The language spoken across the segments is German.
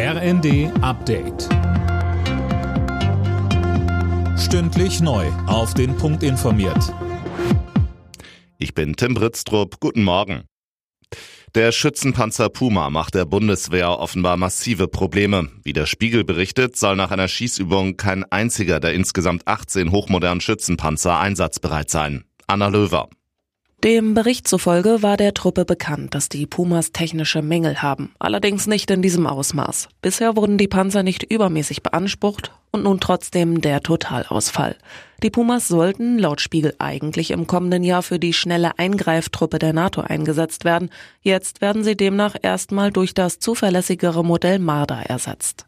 RND Update. Stündlich neu. Auf den Punkt informiert. Ich bin Tim Britztrup. Guten Morgen. Der Schützenpanzer Puma macht der Bundeswehr offenbar massive Probleme. Wie der Spiegel berichtet, soll nach einer Schießübung kein einziger der insgesamt 18 hochmodernen Schützenpanzer einsatzbereit sein. Anna Löwer. Dem Bericht zufolge war der Truppe bekannt, dass die Pumas technische Mängel haben, allerdings nicht in diesem Ausmaß. Bisher wurden die Panzer nicht übermäßig beansprucht und nun trotzdem der Totalausfall. Die Pumas sollten laut Spiegel eigentlich im kommenden Jahr für die schnelle Eingreiftruppe der NATO eingesetzt werden. Jetzt werden sie demnach erstmal durch das zuverlässigere Modell Marder ersetzt.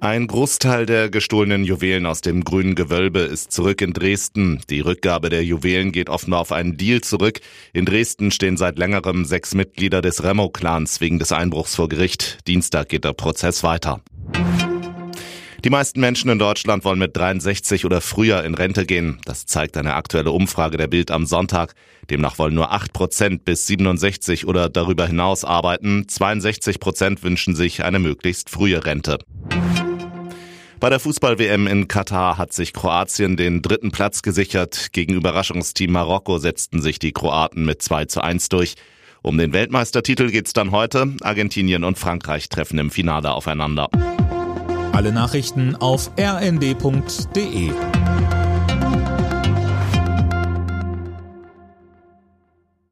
Ein Großteil der gestohlenen Juwelen aus dem grünen Gewölbe ist zurück in Dresden. Die Rückgabe der Juwelen geht offenbar auf einen Deal zurück. In Dresden stehen seit längerem sechs Mitglieder des Remo-Clans wegen des Einbruchs vor Gericht. Dienstag geht der Prozess weiter. Die meisten Menschen in Deutschland wollen mit 63 oder früher in Rente gehen. Das zeigt eine aktuelle Umfrage der Bild am Sonntag. Demnach wollen nur 8 Prozent bis 67 oder darüber hinaus arbeiten. 62 Prozent wünschen sich eine möglichst frühe Rente. Bei der Fußball-WM in Katar hat sich Kroatien den dritten Platz gesichert. Gegen Überraschungsteam Marokko setzten sich die Kroaten mit 2 zu 1 durch. Um den Weltmeistertitel geht's dann heute. Argentinien und Frankreich treffen im Finale aufeinander. Alle Nachrichten auf rnd.de